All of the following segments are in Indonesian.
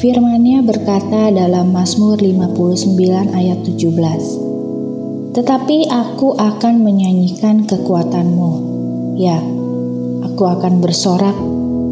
Firman-Nya berkata dalam Mazmur 59 ayat 17 Tetapi aku akan menyanyikan kekuatanmu Ya, aku akan bersorak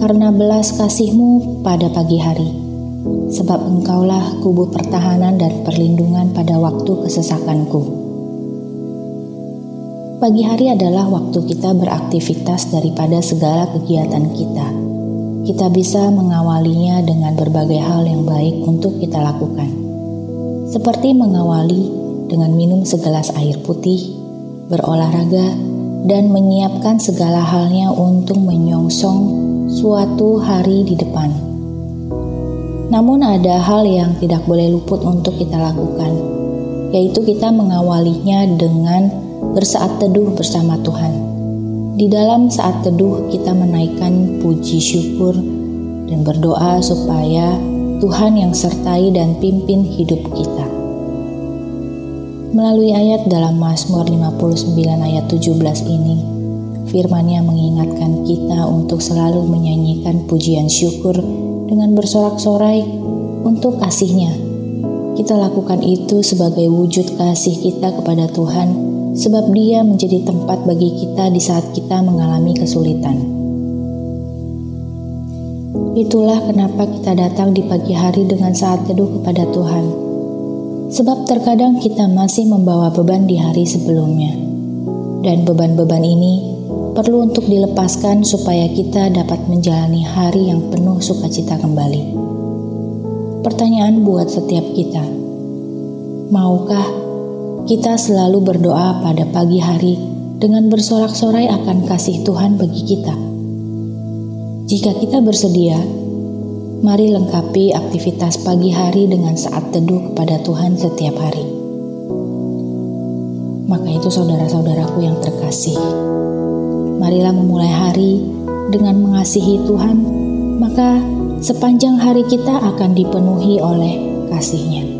karena belas kasihmu pada pagi hari Sebab engkaulah kubu pertahanan dan perlindungan pada waktu kesesakanku Pagi hari adalah waktu kita beraktivitas daripada segala kegiatan kita. Kita bisa mengawalinya dengan berbagai hal yang baik untuk kita lakukan, seperti mengawali dengan minum segelas air putih, berolahraga, dan menyiapkan segala halnya untuk menyongsong suatu hari di depan. Namun, ada hal yang tidak boleh luput untuk kita lakukan, yaitu kita mengawalinya dengan bersaat teduh bersama Tuhan. Di dalam saat teduh, kita menaikkan puji syukur dan berdoa supaya Tuhan yang sertai dan pimpin hidup kita. Melalui ayat dalam Mazmur 59 ayat 17 ini, firman-Nya mengingatkan kita untuk selalu menyanyikan pujian syukur dengan bersorak-sorai untuk kasihnya. Kita lakukan itu sebagai wujud kasih kita kepada Tuhan sebab Dia menjadi tempat bagi kita di saat kita mengalami kesulitan. Itulah kenapa kita datang di pagi hari dengan saat teduh kepada Tuhan. Sebab terkadang kita masih membawa beban di hari sebelumnya. Dan beban-beban ini perlu untuk dilepaskan supaya kita dapat menjalani hari yang penuh sukacita kembali. Pertanyaan buat setiap kita. Maukah kita selalu berdoa pada pagi hari dengan bersorak-sorai akan kasih Tuhan bagi kita. Jika kita bersedia, mari lengkapi aktivitas pagi hari dengan saat teduh kepada Tuhan setiap hari. Maka itu saudara-saudaraku yang terkasih, marilah memulai hari dengan mengasihi Tuhan, maka sepanjang hari kita akan dipenuhi oleh kasih-Nya.